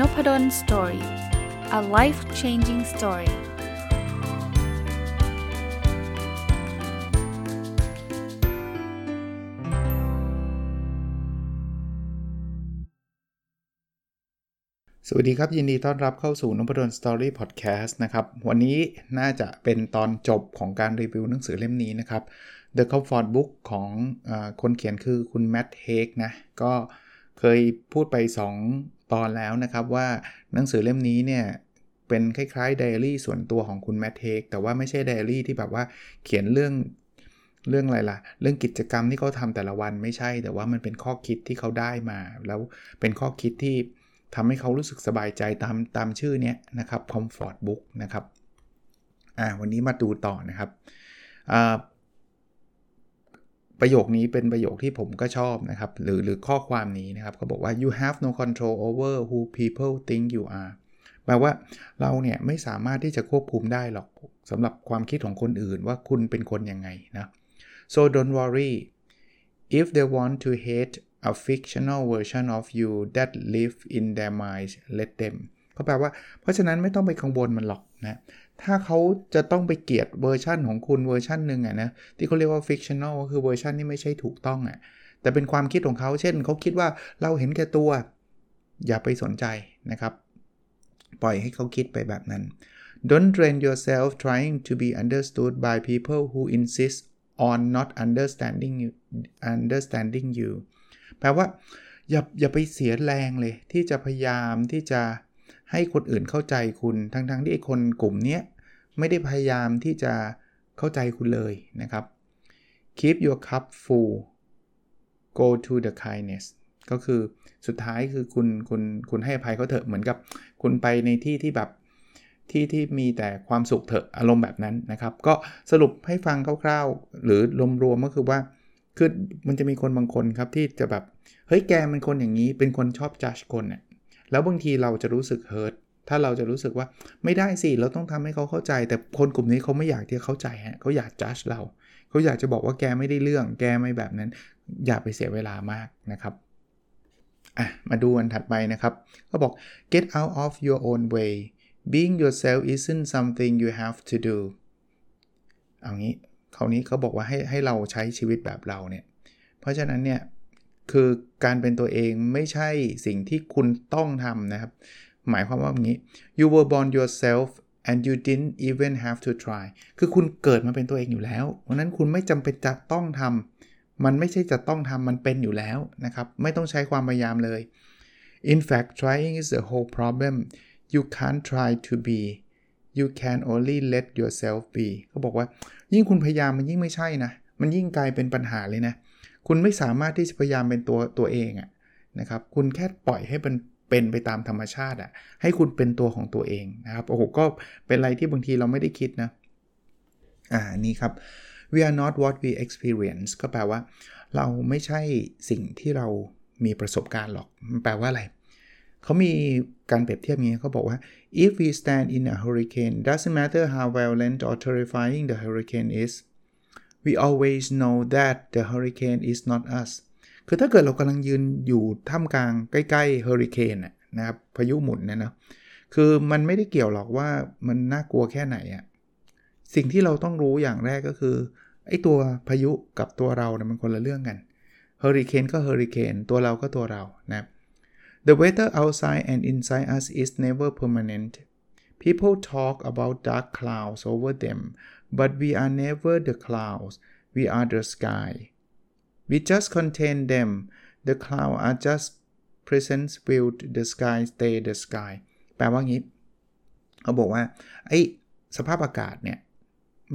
Nopadol's Story a life changing story สวัสดีครับ ยินดีต้อนรับเข้าสู่นพดล Story พอดแคสต์นะครับ วันนี้น่าจะเป็นตอนจบของการรีวิวหนังสือเล่มนี้นะครับ The Comfort Book ของอคนเขียนคือคุณ Matt Haig นะ ก็เเคยพูดไป 2 ตอนแล้วนะครับว่าหนังสือเล่มนี้เนี่ยเป็นคล้ายๆไดอารี่ส่วนตัวของคุณแมทเทกแต่ว่าไม่ใช่ไดอารี่ที่แบบว่าเขียนเรื่องเรื่องอะไรล่ะ เรื่องกิจกรรมที่เขาทำแต่ละวันไม่ใช่ แต่ว่ามันเป็นข้อคิดที่เขาได้มา แล้วเป็นข้อคิดที่ทำให้เขารู้สึกสบายใจตามตามชื่อเนี้ยนะครับ Comfort Book นะครับอ่าวันนี้มาดูต่อนะครับอ่า ประโยคนี้เป็นประโยคที่ผมก็ชอบนะครับ หรือหรือข้อความนี้นะครับเขาบอกว่า you have no control over who people think you are แปลว่าเราเนี่ยไม่สามารถที่จะควบคุมได้หรอกสำหรับความคิดของคนอื่นว่าคุณเป็นคนยังไงนะ so don't worry if they want to hate a fictional version of you that live in their minds let them เขาแปลว่าเพราะฉะนั้นไม่ต้องไปกังวลมันหรอกนะ ถ้าเขาจะต้องไปเกลียดเวอร์ชันของคุณเวอร์ชันหนึ่งอะนะที่เขาเรียกว่า fictional ก็คือเวอร์ชันที่ไม่ใช่ถูกต้องอะแต่เป็นความคิดของเขาเช่นเขาคิดว่าเราเห็นแก่ตัว อย่าไปสนใจนะครับ ปล่อยให้เขาคิดไปแบบนั้น don't drain yourself trying to be understood by people who insist on not understanding you understanding you แปลว่าอย่าอย่าไปเสียแรงเลยที่จะพยายามที่จะ ให้คนอื่นเข้าใจคุณทั้งๆทที่คนกลุ่มนี้ไม่ได้พยายามที่จะเข้าใจคุณเลยนะครับ keep your cup full go to the kindness ก็คือสุดท้ายคือคุณคุณคุณให้อภัยเขาเถอะเหมือนกับ คุณไปในที่ที่แบบที่ที่มีแต่ความสุขเถอะอารมณ์แบบนั้นนะครับ ก็สรุปให้ฟังคร่าวๆ หรือรวมๆก็คือว่าคือมันจะมีคนบางคนครับที่จะแบบ เฮ้ยแกมันคนอย่างนี้เป็นคนชอบจัดคนเนี่ย แล้วบางทีเราจะรู้สึกเฮิร์ตถ้าเราจะรู้สึกว่าไม่ได้สิ เราต้องทำให้เขาเข้าใจ แต่คนกลุ่มนี้เขาไม่อยากที่เข้าใจฮะเขาอยากจัดเรา เขาอยากจะบอกว่าแกไม่ได้เรื่อง แกไม่แบบนั้น อย่าไปเสียเวลามากนะครับอะมาดูอันถัดไปนะครับเขาบอก get out of your own way being yourself isn't something you have to do เอางี้คราวนี้เขาบอกว่าให้ให้เราใช้ชีวิตแบบเราเนี่ย เพราะฉะนั้นเนี่ย คือการเป็นตัวเองไม่ใช่สิ่งที่คุณต้องทำนะครับ หมายความว่าอย่างนี้ you were born yourself and you didn't even have to try คือคุณเกิดมาเป็นตัวเองอยู่แล้ว เพราะนั้นคุณไม่จำเป็นจะต้องทำมันไม่ใช่จะต้องทำมันเป็นอยู่แล้วนะครับ ไม่ต้องใช้ความพยายามเลย in fact trying is the whole problem you can't try to be you can only let yourself be เขาบอกว่ายิ่งคุณพยายามมันยิ่งไม่ใช่นะ มันยิ่งกลายเป็นปัญหาเลยนะ คุณไม่สามารถที่จะพยายามเป็นตัวตัวเองอะนะครับ คุณแค่ปล่อยให้เป็นเป็นไปตามธรรมชาติอะให้คุณเป็นตัวของตัวเองนะครับ โอ้โห ก็เป็นอะไรที่บางทีเราไม่ได้คิดนะ อ่า นี่ครับ we are not what we experience ก็แปลว่า เราไม่ใช่สิ่งที่เรามีประสบการณ์หรอก มันแปลว่าอะไร เขามีการเปรียบเทียบนี้เขาบอกว่า if we stand in a hurricane doesn't matter how violent or terrifying the hurricane is we always know that the hurricane is not us คือถ้าเกิดเรากำลังยืนอยู่ท่ามกลางใกล้ๆเฮอริเคนนะครับพายุหมุนเนี่ยนะคือมันไม่ได้เกี่ยวหรอกว่ามันน่ากลัวแค่ไหนอะสิ่งที่เราต้องรู้อย่างแรกก็คือไอ้ตัวพายุกับตัวเราเนี่ยมันคนละเรื่องกันเฮอริเคนก็เฮอริเคนตัวเราก็ตัวเรานะ The weather outside and inside us is never permanent people talk about dark clouds over them but we are never the clouds we are the sky we just contain them the clouds are just presence will the sky stay the sky แปลว่างี้ เขาบอกว่าไอ้สภาพอากาศเนี่ย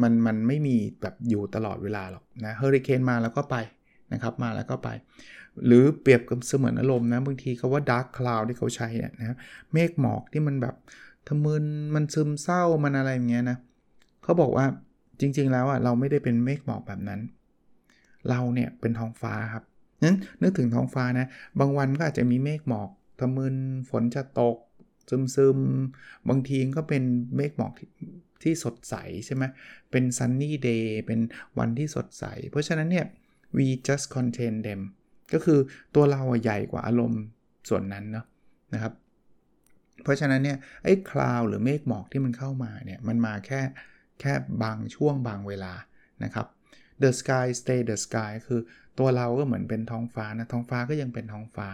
มันมันไม่มีแบบอยู่ตลอดเวลาหรอกนะเฮอริเคนมาแล้วก็ไปนะครับมาแล้วก็ไป หรือเปรียบกับเสมือนอารมณ์นะ บางทีเขาว่า dark cloud ที่เขาใช้เนี่ยนะเมฆหมอกที่มันแบบทะมึนมันซึมเศร้ามันอะไรอย่างเงี้ยนะเขาบอกว่า จริงๆแล้วอะเราไม่ได้เป็นเมฆหมอกแบบนั้น เราเนี่ยเป็นท้องฟ้าครับนั้นนึกถึงท้องฟ้านะ บางวันก็อาจจะมีเมฆหมอกทะมึนฝนจะตก ซึมซึมบางทีก็เป็นเมฆหมอกที่สดใสใช่ไหมเป็น sunny day เป็นวันที่สดใส เพราะฉะนั้นเนี่ย we just contain them ก็คือตัวเราใหญ่กว่าอารมณ์ส่วนนั้นเนาะนะครับ เพราะฉะนั้นเนี่ยไอ้คลาวหรือเมฆหมอกที่มันเข้ามาเนี่ยมันมาแค่ แค่บางช่วงบางเวลานะครับ the sky stay the sky คือตัวเราก็เหมือนเป็นท้องฟ้านะท้องฟ้าก็ยังเป็นท้องฟ้า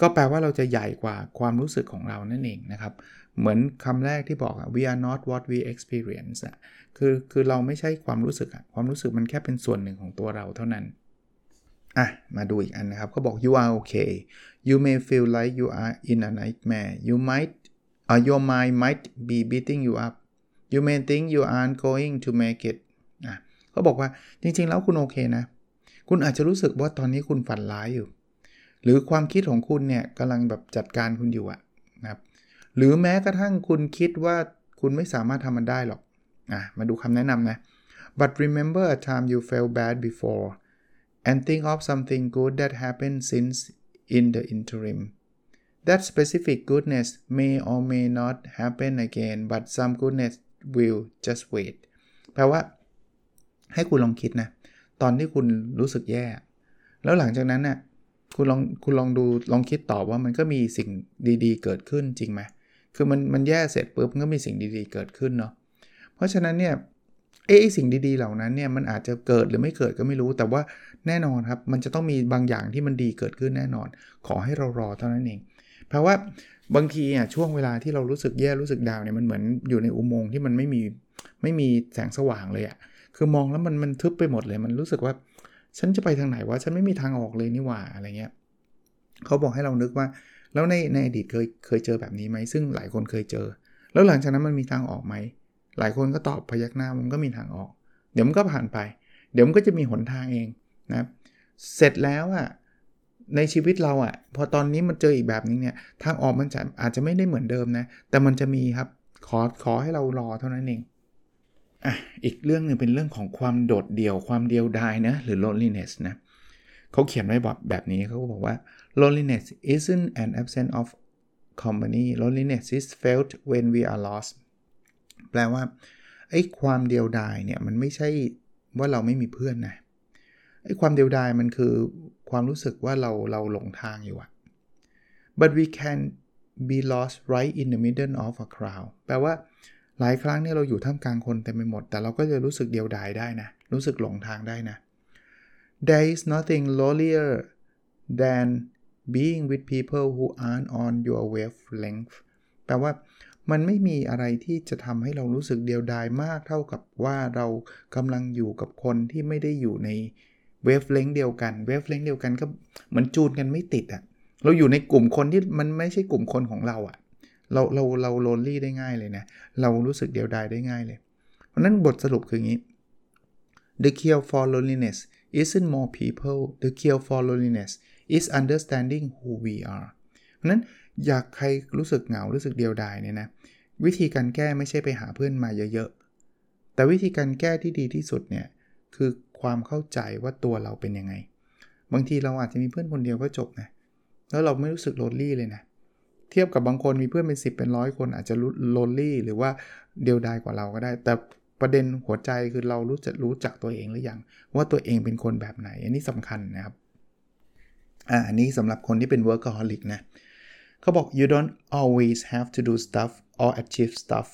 ก็แปลว่าเราจะใหญ่กว่าความรู้สึกของเรานั่นเองนะครับ เหมือนคำแรกที่บอก we are not what we experience อะคือคือเราไม่ใช่ความรู้สึกอะความรู้สึกมันแค่เป็นส่วนหนึ่งของตัวเราเท่านั้นอะมาดูอีกอันนะครับเขาบอก you are okay you may feel like you are in a nightmare you might uh, your mind might be beating you up you may think you aren't going to make it อะเขาบอกว่าจริงๆ แล้วคุณโอเคนะ คุณอาจจะรู้สึกว่าตอนนี้คุณฝันร้ายอยู่ หรือความคิดของคุณเนี่ยกำลังแบบจัดการคุณอยู่อะนะครับหรือแม้กระทั่งคุณคิดว่าคุณไม่สามารถทำมันได้หรอกอะมาดูคำแนะนำนะ but remember a time you felt bad before and think of something good that happened since in the interim that specific goodness may or may not happen again but some goodness will just wait แปลว่า ให้คุณลองคิดนะ ตอนที่คุณรู้สึกแย่ แล้วหลังจากนั้นนะ่ะคุณลองคุณลองดูลองคิดต่อว่ามันก็มีสิ่งดีๆ เกิดขึ้นจริงไหมคือมันมันแย่เสร็จปุ๊บก็มีสิ่งดีๆ เกิดขึ้นเนาะเพราะฉะนั้นเนี่ยเอ้สิ่งดีๆ เหล่านั้นเนี่ยมันอาจจะเกิดหรือไม่เกิดก็ไม่รู้ แต่ว่าแน่นอนครับ มันจะต้องมีบางอย่างที่มันดีเกิดขึ้นแน่นอน ขอให้เรารอเท่านั้นเอง เพราะว่าบางทีอะช่วงเวลาที่เรารู้สึกแย่รู้สึกดาวเนี่ยมันเหมือนอยู่ในอุโมงค์ที่มันไม่มีไม่มีแสงสว่างเลยอะคือมองแล้วมันมันทึบไปหมดเลย มันรู้สึกว่า ฉันจะไปทางไหนวะฉันไม่มีทางออกเลยนี่หว่าอะไรเงี้ยเขาบอกให้เรานึกว่า แล้วในในอดีตเคยเคยเจอแบบนี้ไหมซึ่งหลายคนเคยเจอ แล้วหลังจากนั้นมันมีทางออกไหมหลายคนก็ตอบพยักหน้ามันก็มีทางออก เดี๋ยวมันก็ผ่านไป เดี๋ยวมันก็จะมีหนทางเองนะเสร็จแล้วอะ่ะ ในชีวิตเราอะ่ะพอตอนนี้มันเจออีกแบบนึงเนี่ยทางออกมันจะอาจจะไม่ได้เหมือนเดิมนะ แต่มันจะมีครับขอขอให้เรารอเท่านั้นเองอะอีกเรื่องหนึ่งเป็นเรื่องของความโดดเดี่ยวความเดียวดายนะหรือ loneliness นะเขาเขียนไว้แบบแบบนี้เขาก็บอกว่า loneliness isn't an absence of company loneliness is felt when we are lost แปลว่าไอ้ความเดียวดายเนี่ยมันไม่ใช่ว่าเราไม่มีเพื่อนนะ ไอ้ความเดียวดายมันคือความรู้สึกว่าเราเราหลงทางอยู่อะ but we can be lost right in the middle of a crowd แปลว่าหลายครั้งเนี่ยเราอยู่ท่ามกลางคนเต็มไปหมด แต่เราก็จะรู้สึกเดียวดายได้นะ รู้สึกหลงทางได้นะ there is nothing lonelier than being with people who aren't on your wavelength แปลว่ามันไม่มีอะไรที่จะทำให้เรารู้สึกเดียวดายมากเท่ากับว่าเรากำลังอยู่กับคนที่ไม่ได้อยู่ใน wavelength เดียวกัน wavelength เดียวกันก็เหมือนจูนกันไม่ติดอะ่ะเราอยู่ในกลุ่มคนที่มันไม่ใช่กลุ่มคนของเราอะ่ะเราเราเรา lonely ได้ง่ายเลยนะ เรารู้สึกเดียวดายได้ง่ายเลย เพราะนั้นบทสรุปคืออย่างนี้ the cure for loneliness isn't more people the cure for loneliness is understanding who we are เพราะนั้นอยากใครรู้สึกเหงารู้สึกเดียวดายเนี่ยนะวิธีการแก้ไม่ใช่ไปหาเพื่อนมาเยอะๆ แต่วิธีการแก้ที่ดีที่สุดเนี่ยคือ ความเข้าใจว่าตัวเราเป็นยังไง บางทีเราอาจจะมีเพื่อนคนเดียวก็จบนะแล้วเราไม่รู้สึกโลนลี่เลยนะเทียบกับบางคนมีเพื่อนเป็น 10 เป็นร้อยคนอาจจะโลนลี่หรือว่าเดียวดายกว่าเราก็ได้ แต่ประเด็นหัวใจคือเรารู้จักรู้จักตัวเองหรือยังว่าตัวเองเป็นคนแบบไหน อันนี้สำคัญนะครับอ่าอันนี้สำหรับคนที่เป็น workaholic นะเขาบอก you don't always have to do stuff or achieve stuff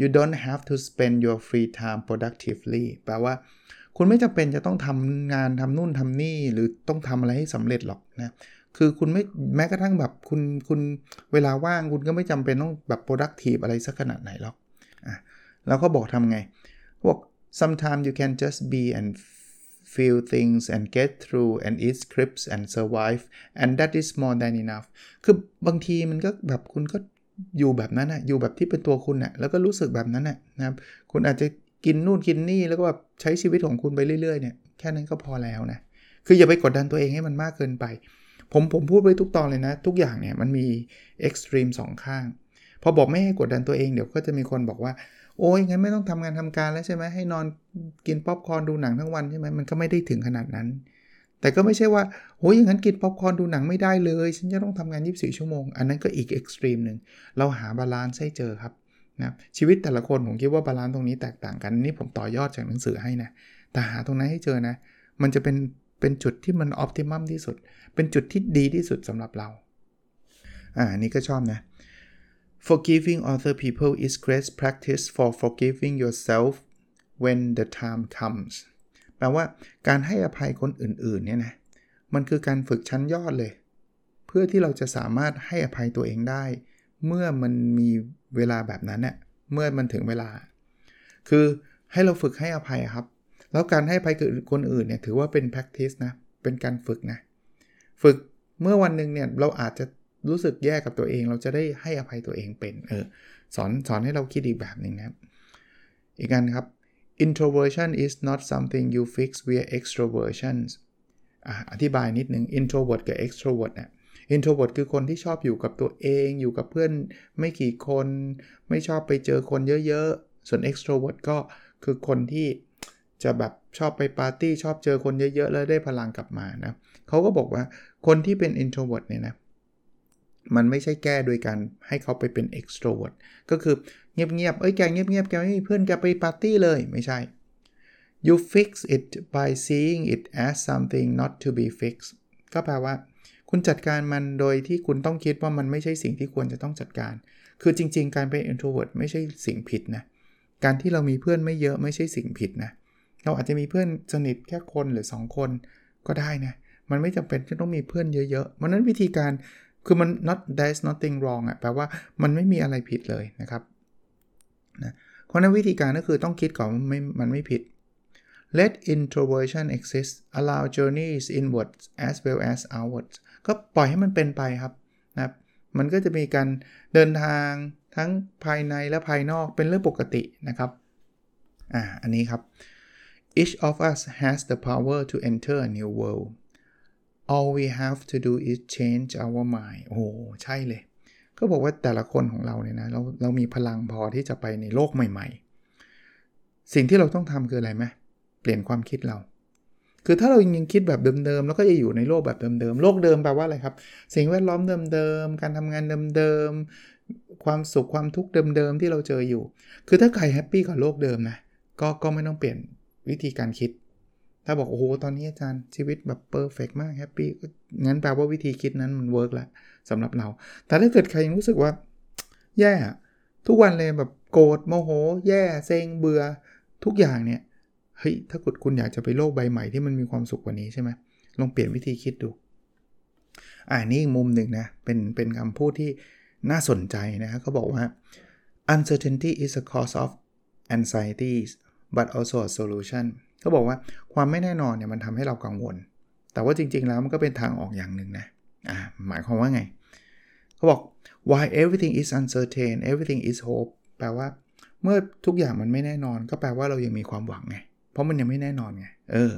you don't have to spend your free time productively แปลว่า คุณไม่จำเป็นจะต้องทำงานทำนู่นทำนี่หรือต้องทำอะไรให้สำเร็จหรอกนะคือคุณไม่แม้กระทั่งแบบคุณคุณเวลาว่างคุณก็ไม่จำเป็นต้องแบบ productive อะไรสักขนาดไหนหรอกอะแล้วก็บอกทำไงบอก sometimes you can just be and feel things and get through and eat scripts and survive and that is more than enough คือบางทีมันก็แบบคุณก็อยู่แบบนั้นนะอยู่แบบที่เป็นตัวคุณนะ่ะแล้วก็รู้สึกแบบนั้นนะนะครับ คุณอาจจะ กินนู่นกินนี่แล้วก็แบบใช้ชีวิตของคุณไปเรื่อยๆเนี่ยแค่นั้นก็พอแล้วนะคืออย่าไปกดดันตัวเองให้มันมากเกินไป ผมผมพูดไว้ทุกตอนเลยนะ ทุกอย่างเนี่ยมันมี extreme สองข้างพอบอกไม่ให้กดดันตัวเองเดี๋ยวก็จะมีคนบอกว่า โอ้ยงั้นไม่ต้องทำงานทำการแล้วใช่ไหมให้นอนกินป๊อปคอร์นดูหนังทั้งวันใช่ไหมมันก็ไม่ได้ถึงขนาดนั้น แต่ก็ไม่ใช่ว่าโอ้ยอย่างนั้นกินป๊อปคอร์นดูหนังไม่ได้เลย ฉันจะต้องทำงาน 24 ชั่วโมง อันนั้นก็อีก extreme หนึ่งเราหา balance ให้เจอครับ นะชีวิตแต่ละคนผมคิดว่า balance ตรงนี้แตกต่างกันนี่ผมต่อยอดจากหนังสือให้นะแต่หาตรงนั้นให้เจอนะ มันจะเป็นเป็นจุดที่มัน optimum ที่สุด เป็นจุดที่ดีที่สุดสำหรับเราอ่านี่ก็ชอบนะ forgiving other people is great practice for forgiving yourself when the time comes แปลว่าการให้อภัยคนอื่นๆเนี่ยนะมันคือการฝึกชั้นยอดเลย เพื่อที่เราจะสามารถให้อภัยตัวเองได้ เมื่อมันมีเวลาแบบนั้นเนี่ยเมื่อมันถึงเวลา คือให้เราฝึกให้อภัยครับ แล้วการให้อภัยกับคนอื่นเนี่ยถือว่าเป็น practice นะ เป็นการฝึกนะ ฝึกเมื่อวันหนึ่งเนี่ยเราอาจจะรู้สึกแย่กับตัวเอง เราจะได้ให้อภัยตัวเองเป็น เออ สอนสอนให้เราคิดอีกแบบหนึ่งนะอีกการครับ introversion is not something you fix via extroversion ออธิบายนิดนึง introvert กับ extrovert เนี่ย introvert คือคนที่ชอบอยู่กับตัวเอง อยู่กับเพื่อนไม่กี่คน ไม่ชอบไปเจอคนเยอะๆ ส่วน extrovert ก็คือคนที่จะแบบชอบไปปาร์ตี้ชอบเจอคนเยอะๆ แล้วได้พลังกลับมานะเขาก็บอกว่าคนที่เป็น introvert เนี่ยนะมันไม่ใช่แก้โดยการให้เขาไปเป็น extrovert ก็คือเงียบๆ เอ้ยแกเงียบๆ แกไม่มีเพื่อนแกไปปาร์ตี้เลยไม่ใช่ you fix it by seeing it as something not to be fixed ก็แปลว่า คุณจัดการมันโดยที่คุณต้องคิดว่ามันไม่ใช่สิ่งที่ควรจะต้องจัดการ คือจริง ๆ การเป็น introvert ไม่ใช่สิ่งผิดนะ การที่เรามีเพื่อนไม่เยอะไม่ใช่สิ่งผิดนะ เราอาจจะมีเพื่อนสนิทแค่คนหรือ 2 คนก็ได้นะ มันไม่จำเป็นที่ต้องมีเพื่อนเยอะๆมันนั้นวิธีการ คือมัน not there's nothing wrong อะแปลว่ามันไม่มีอะไรผิดเลยนะครับนะเพราะนั้นวิธีการก็คือต้องคิดก่อนมันไม่มันไม่ผิด let introversion exist allow journeys inwards as well as outwards ก็ปล่อยให้มันเป็นไปครับนะมันก็จะมีการเดินทางทั้งภายในและภายนอกเป็นเรื่องปกตินะครับ อ่า อันนี้ครับ each of us has the power to enter a new world all we have to do is change our mind โอ้ใช่เลย ก็บอกว่าแต่ละคนของเราเนี่ยนะ เราเรามีพลังพอที่จะไปในโลกใหม่ ๆ สิ่งที่เราต้องทำคืออะไรไหมเเปลี่ยนความคิดเรา คือถ้าเรายังคิดแบบเดิมๆแล้วก็จะอยู่ในโลกแบบเดิมๆ โลกเดิมแปลว่าอะไรครับ สิ่งแวดล้อมเดิมๆ การทำงานเดิมๆ ความสุขความทุกข์เดิมๆ ที่เราเจออยู่ คือถ้าใคร happy กับโลกเดิมนะ ก็ก็ไม่ต้องเปลี่ยนวิธีการคิด ถ้าบอกโอ้โหตอนนี้อาจารย์ชีวิตแบบ perfect มาก happy งั้นแปลว่าวิธีคิดนั้นมัน work แล้วสำหรับเรา แต่ถ้าเกิดใครยังรู้สึกว่าแย่ทุกวันเลยแบบโกรธโมโห แย่ เซ็งเบื่อทุกอย่างเนี่ย เฮ้ยถ้าคุณคุณอยากจะไปโลกใบใหม่ที่มันมีความสุขกว่านี้ใช่ไหมลองเปลี่ยนวิธีคิดดู อ่านี่อีกมุมหนึ่งนะเป็นเป็นคำพูดที่น่าสนใจนะเขาบอกว่า uncertainty is a cause of anxieties but also a solution เขาบอกว่าความไม่แน่นอนเนี่ยมันทำให้เรากังวล แต่ว่าจริงๆแล้วมันก็เป็นทางออกอย่างหนึ่งนะอ่าหมายความว่าไงเขาบอก why everything is uncertain everything is hope แปลว่า เมื่อทุกอย่างมันไม่แน่นอน ก็แปลว่าเรายังมีความหวังไง เพราะมันยังไม่แน่นอนไง เออ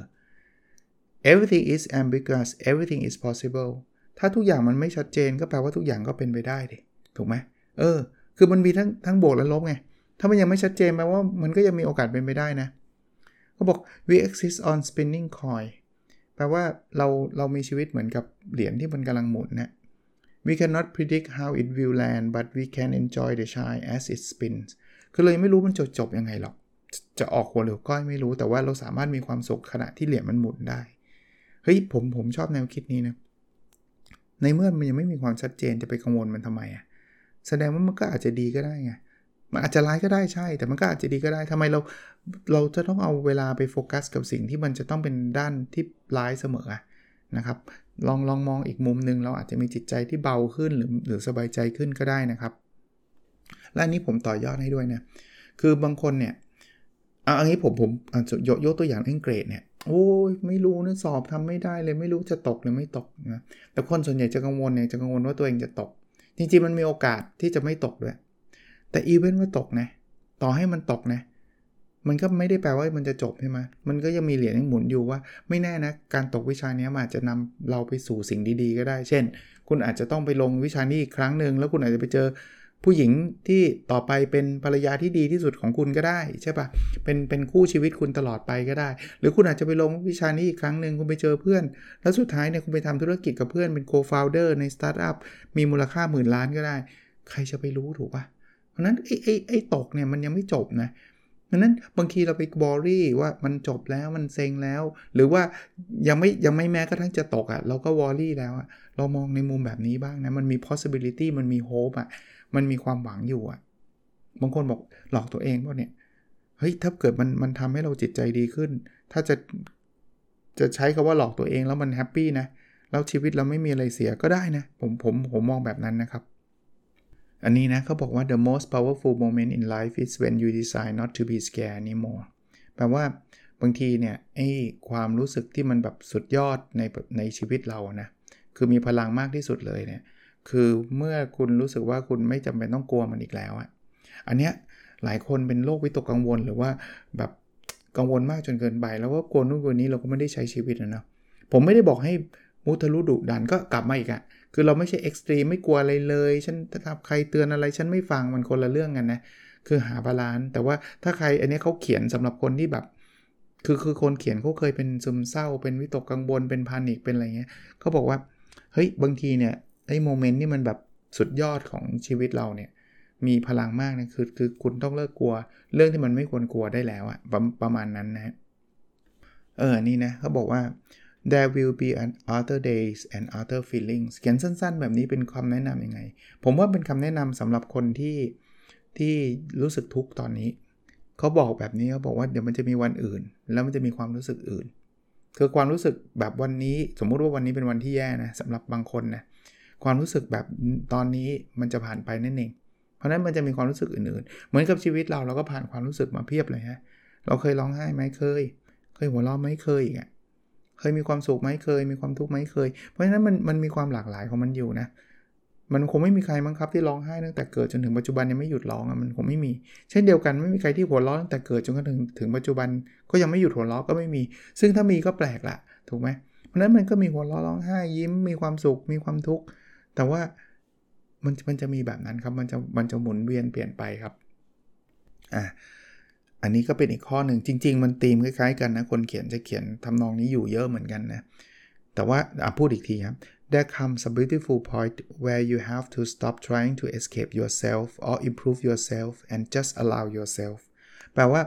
everything is ambiguous everything is possible ถ้าทุกอย่างมันไม่ชัดเจนก็แปลว่าทุกอย่างก็เป็นไปได้ดิ ถูกไหม เออ คือมันมีทั้งทั้งบวกและลบไง ถ้ามันยังไม่ชัดเจนแปลว่ามันก็ยังมีโอกาสเป็นไปได้นะ เขาบอก we exist on spinning coin แปลว่าเราเรามีชีวิตเหมือนกับเหรียญที่มันกำลังหมุนนะ we cannot predict how it will land but we can enjoy the shine as it spins คือเลยไม่รู้มันจบจบยังไงหรอก จะออกหัวหรือก้อยไม่รู้ แต่ว่าเราสามารถมีความสุขขณะที่เหรียญมันหมุนได้ เฮ้ยผมผมชอบแนวคิดนี้นะ ในเมื่อมันยังไม่มีความชัดเจนจะไปกังวลมันทำไมอะ่ะ แสดงว่ามันก็อาจจะดีก็ได้ไง มันอาจจะร้ายก็ได้ใช่ แต่มันก็อาจจะดีก็ได้ทำไมเราเราจะต้องเอาเวลาไปโฟกัสกับสิ่งที่มันจะต้องเป็นด้านที่ร้ายเสมอนะครับ ลองลองมองอีกมุมหนึ่งเราอาจจะมีจิตใจที่เบาขึ้นหรือหรือสบายใจขึ้นก็ได้นะครับ และนนี้ผมต่อยอดให้ด้วยนะ คือบางคนเนี่ย อันนี้ผมผมยกยกตัวอย่างเรื่องเกรดเนี่ยโอ้ยไม่รู้นะสอบทำไม่ได้เลยไม่รู้จะตกหรือไม่ตกนะแต่คนส่วนใหญ่จะกังวลเนี่ยจะกังวลว่าตัวเองจะตก จริงๆมันมีโอกาสที่จะไม่ตกด้วยแต่อีเวนต์ว่าตกนะต่อให้มันตกนะมันก็ไม่ได้แปลว่ามันจะจบใช่ไหมมันก็ยังมีเหรียญหมุนอยู่ว่า ไม่แน่นะ การตกวิชานี้มันอาจจะนำเราไปสู่สิ่งดีๆ ก็ได้ เช่น คุณอาจจะต้องไปลงวิชานี้อีกครั้งหนึ่งแล้วคุณอาจจะไปเจอ ผู้หญิงที่ต่อไปเป็นภรรยาที่ดีที่สุดของคุณก็ได้ใช่ปะเป็นเป็นคู่ชีวิตคุณตลอดไปก็ได้ หรือคุณอาจจะไปลงวิชานี้อีกครั้งหนึ่งคุณไปเจอเพื่อน แล้วสุดท้ายเนี่ยคุณไปทำธุรกิจกับเพื่อนเป็น co-founder ในสตาร์ทอัพมีมูลค่าหมื่นล้านก็ได้ ใครจะไปรู้ถูกปะเพราะนั้นไอ้ไอ้ไอ้ตกเนี่ยมันยังไม่จบนะ เพราะนั้นบางทีเราไป worry ว่ามันจบแล้วมันเซ็งแล้ว หรือว่ายังไม่ยังไม่แม้กระทั่งจะตกอะ่ะเราก็วอรี่แล้วอะ่ะเรามองในมุมแบบนี้บ้างนะ มันมี possibility มันมี hope อะ่ะมันมีความหวังอยู่อะบางคนบอกหลอกตัวเองว่าเนี่ยเฮ้ยถ้าเกิดมันมันทำให้เราจิตใจดีขึ้น ถ้าจะจะใช้คาว่าหลอกตัวเองแล้วมันแฮปปี้นะแล้วชีวิตเราไม่มีอะไรเสียก็ได้นะผมผมผมมองแบบนั้นนะครับ อันนี้นะเขาบอกว่า the most powerful moment in life is when you decide not to be scared anymore แปลว่าบางทีเนี่ยไอ้ความรู้สึกที่มันแบบสุดยอดในในชีวิตเรานะคือมีพลังมากที่สุดเลยเนี่ยคือเมื่อคุณรู้สึกว่าคุณไม่จำเป็นต้องกลัวมันอีกแล้วอะอันเนี้ยหลายคนเป็นโรควิตกกังวลหรือว่าแบบกังวลมากจนเกินไป แล้วก็กลัวนู่นกลัวนี้เราก็ไม่ได้ใช้ชีวิตนะเนาะผมไม่ได้บอกให้ มุทะลุดุดันก็กลับมาอีกอะคือเราไม่ใช่ extreme ไม่กลัวอะไรเลย ฉันถ้าใครเตือนอะไรฉันไม่ฟังมันคนละเรื่องกันนะ คือหา balance แต่ว่าถ้าใครอันนี้เขาเขียนสำหรับคนที่แบบ คือคือคนเขียนเขาเคยเป็นซึมเศร้า เป็นวิตกกังวลเป็น panic เป็นอะไรเงี้ยเขาบอกว่าเฮ้ยบางทีเนี่ยไอ้ moment นี่มันแบบสุดยอดของชีวิตเราเนี่ยมีพลังมากนะคือคือคุณต้องเลิกกลัว เรื่องที่มันไม่ควรกลัวได้แล้วอะประประมาณนั้นนะเออนี่นะเขาบอกว่า there will be other days and other feelings เขียนสั้นๆ แบบนี้เป็นคำแนะนำยังไง ผมว่าเป็นคำแนะนำสำหรับคนที่ที่รู้สึกทุกข์ตอนนี้ เขาบอกแบบนี้เขาบอกว่าเดี๋ยวมันจะมีวันอื่น แล้วมันจะมีความรู้สึกอื่น คือความรู้สึกแบบวันนี้ สมมุติว่าวันนี้เป็นวันที่แย่นะสำหรับบางคนนะความรู้สึกแบบตอนนี้มันจะผ่านไปนั่นเอง เพราะนั้นมันจะมีความรู้สึกอื่นๆ เหมือนกับชีวิตเราเราก็ผ่านความรู้สึกมาเพียบเลยฮะ เราเคยร้องไห้ไหมเคย เคยหัวเราะไหมเคยอีกอะ เคยมีความสุขไหมเคย มีความทุกข์ไหมเคย เพราะฉะนั้นมันมันมีความหลากหลายของมันอยู่นะ มันคงไม่มีใครมั้งครับที่ร้องไห้ตั้งแต่เกิดจนถึงปัจจุบันยังไม่หยุดร้องอะมันคงไม่มี เช่นเดียวกันไม่มีใครที่หัวเราะตั้งแต่เกิดจนกระทั่งถึงปัจจุบันก็ยังไม่หยุดหัวเราะก็ไม่มี ซึ่งถ้ามีก็แปลกละถูกไหมเพราะนั้นมันก็มีหัวเราะร้องไห้ยิ้มมีความสุขมีความทุกข์แต่ว่ามันมันจะมีแบบนั้นครับมันจะมันจะหมุนเวียนเปลี่ยนไปครับอ่า อันนี้ก็เป็นอีกข้อหนึ่งจริง ๆ มันตีมคล้ายๆกันนะ คนเขียนจะเขียนทำนองนี้อยู่เยอะเหมือนกันนะ แต่ว่าพูดอีกทีครับ there comes a beautiful point where you have to stop trying to escape yourself or improve yourself and just allow yourself แปลว่า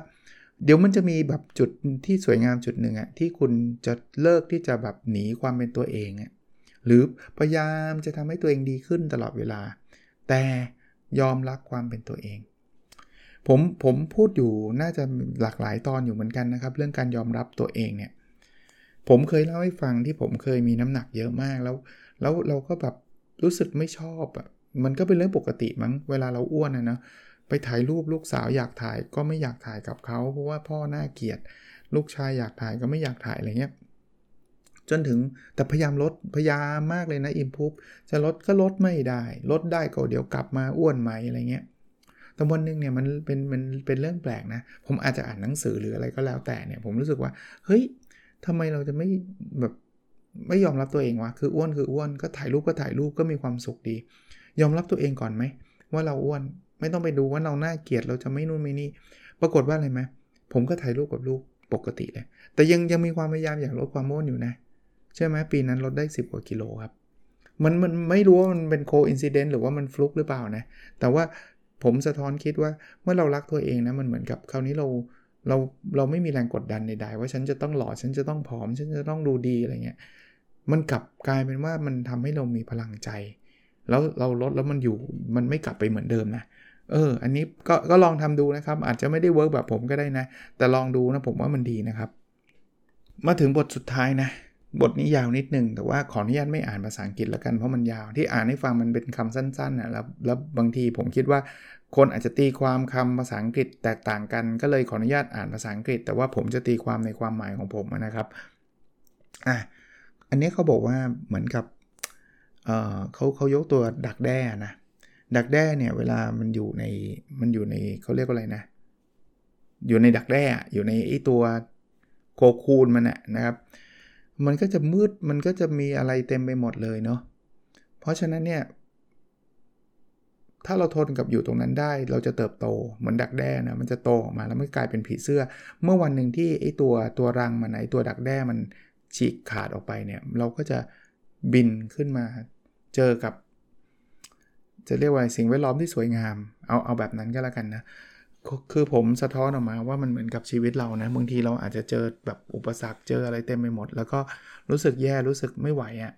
เดี๋ยวมันจะมีแบบจุดที่สวยงามจุดหนึ่งอะที่คุณจะเลิกที่จะแบบหนีความเป็นตัวเองอะหรือพยายามจะทำให้ตัวเองดีขึ้นตลอดเวลา แต่ยอมรับความเป็นตัวเอง ผมผมพูดอยู่น่าจะหลากหลายตอนอยู่เหมือนกันนะครับ เรื่องการยอมรับตัวเองเนี่ยผมเคยเล่าให้ฟังที่ผมเคยมีน้ำหนักเยอะมากแล้ว แล้วเราก็แบบรู้สึกไม่ชอบอะมันก็เป็นเรื่องปกติมั้งเวลาเราอ้วนนะนะไปถ่ายรูปลูกสาวอยากถ่ายก็ไม่อยากถ่ายกับเขาเพราะว่าพ่อหน้าเกลียด ลูกชายอยากถ่ายก็ไม่อยากถ่ายอะไรเงี้ยจนถึงแต่พยายามลดพยายามมากเลยนะอิมพูฟจะลดก็ลดไม่ได้ ลดได้ก็เดี๋ยวกลับมาอ้วนใหม่อะไรเงี้ย แต่วันนึงเนี่ยมันเป็นมันเป็นเรื่องแปลกนะ ผมอาจจะอ่านหนังสือหรืออะไรก็แล้วแต่เนี่ยผมรู้สึกว่า เฮ้ยทำไมเราจะไม่แบบไม่ยอมรับตัวเองวะ คืออ้วนคืออ้วนก็ถ่ายรูปก็ถ่ายรูปก็มีความสุขดี ยอมรับตัวเองก่อนไหม ว่าเราอ้วนไม่ต้องไปดูว่าเราหน้าเกลียดเราจะไม่นู่นไม่นี่ ปรากฏว่าอะไรไหมผมก็ถ่ายรูปกับลูกปกติเลย แต่ยังยังมีความพยายามอยากลดความอ้วนอยู่นะ ใช่ไหมปีนั้นลดได้ 10 กว่ากิโลครับ มันมันไม่รู้ว่ามันเป็นโคอินซิเดนต์หรือว่ามันฟลุกหรือเปล่านะ แต่ว่า ผมสะท้อนคิดว่าเมื่อเรารักตัวเองนะมันเหมือนกับคราวนี้เราเราเราไม่มีแรงกดดันใดๆว่าฉันจะต้องหล่อฉันจะต้องผอม ฉันจะต้องดูดีอะไรเงี้ยมันกลับกลายเป็นว่ามันทำให้เรามีพลังใจ แล้วเราลดแล้วมันอยู่มันไม่กลับไปเหมือนเดิมนะเออ อันนี้ก็ก็ลองทำดูนะครับ อาจจะไม่ได้ work แบบผมก็ได้นะ แต่ลองดูนะผมว่ามันดีนะครับ มาถึงบทสุดท้ายนะ บทนี้ยาวนิดนึง แต่ว่าขออนุญาตไม่อ่านภาษาอังกฤษแล้วกันเพราะมันยาวที่อ่านให้ฟังมันเป็นคำสั้นๆนะแล้วแล้วบางทีผมคิดว่าคนอาจจะตีความคำภาษาอังกฤษแตกต่างกัน ก็เลยขออนุญาตอ่านภาษาอังกฤษ แต่ว่าผมจะตีความในความหมายของผมนะครับอะอันนี้เขาบอกว่าเหมือนกับเเขาเขายกตัวดักแด้นะดักแด้เนี่ยเวลามันอยู่ในมันอยู่ในเขาเรียกว่าอะไรนะ อยู่ในดักแด้อยู่ในไอตัวโคคูนมันนะครับ มันก็จะมืดมันก็จะมีอะไรเต็มไปหมดเลยเนาะเพราะฉะนั้นเนี่ย ถ้าเราทนกับอยู่ตรงนั้นได้เราจะเติบโตเหมือนดักแด้นะมันจะโตออกมาแล้วมันกลายเป็นผีเสื้อ เมื่อวันหนึ่งที่ไอ้ตัวตัวรังมันไอ้ตัวดักแด้มันฉีกขาดออกไปเนี่ย เราก็จะบินขึ้นมาเจอกับ จะเรียกว่าสิ่งแวดล้อมที่สวยงาม เอาเอาแบบนั้นก็แล้วกันนะ คือผมสะท้อนออกมาว่ามันเหมือนกับชีวิตเรานะบางทีเราอาจจะเจอแบบอุปสรรคเจออะไรเต็มไปหมด แล้วก็รู้สึกแย่รู้สึกไม่ไหวอะ่ะ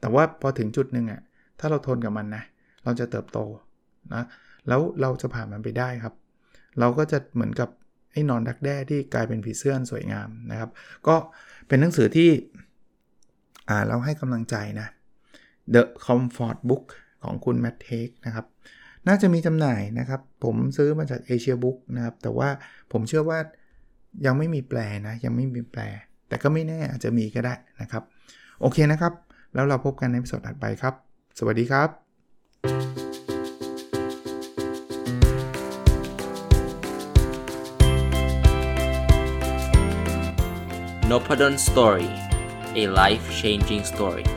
แต่ว่าพอถึงจุดหนึ่งอะ่ะถ้าเราทนกับมันนะเราจะเติบโตนะแล้วเราจะผ่านมันไปได้ครับ เราก็จะเหมือนกับไอ้นอนดักแด้ที่กลายเป็นผีเสื้อสวยงามนะครับ ก็เป็นหนังสือที่อ่านแล้วให้กำลังใจนะ The Comfort Book ของคุณแมทเทคนะครับ น่าจะมีจำหน่ายนะครับ ผมซื้อมาจาก Asia Book นะครับ แต่ว่าผมเชื่อว่ายังไม่มีแปลนะ ยังไม่มีแปล แต่ก็ไม่แน่อาจจะมีก็ได้นะครับ โอเคนะครับ แล้วเราพบกันในสดถัดไปครับ สวัสดีครับ n o p ด d o n Story a life changing story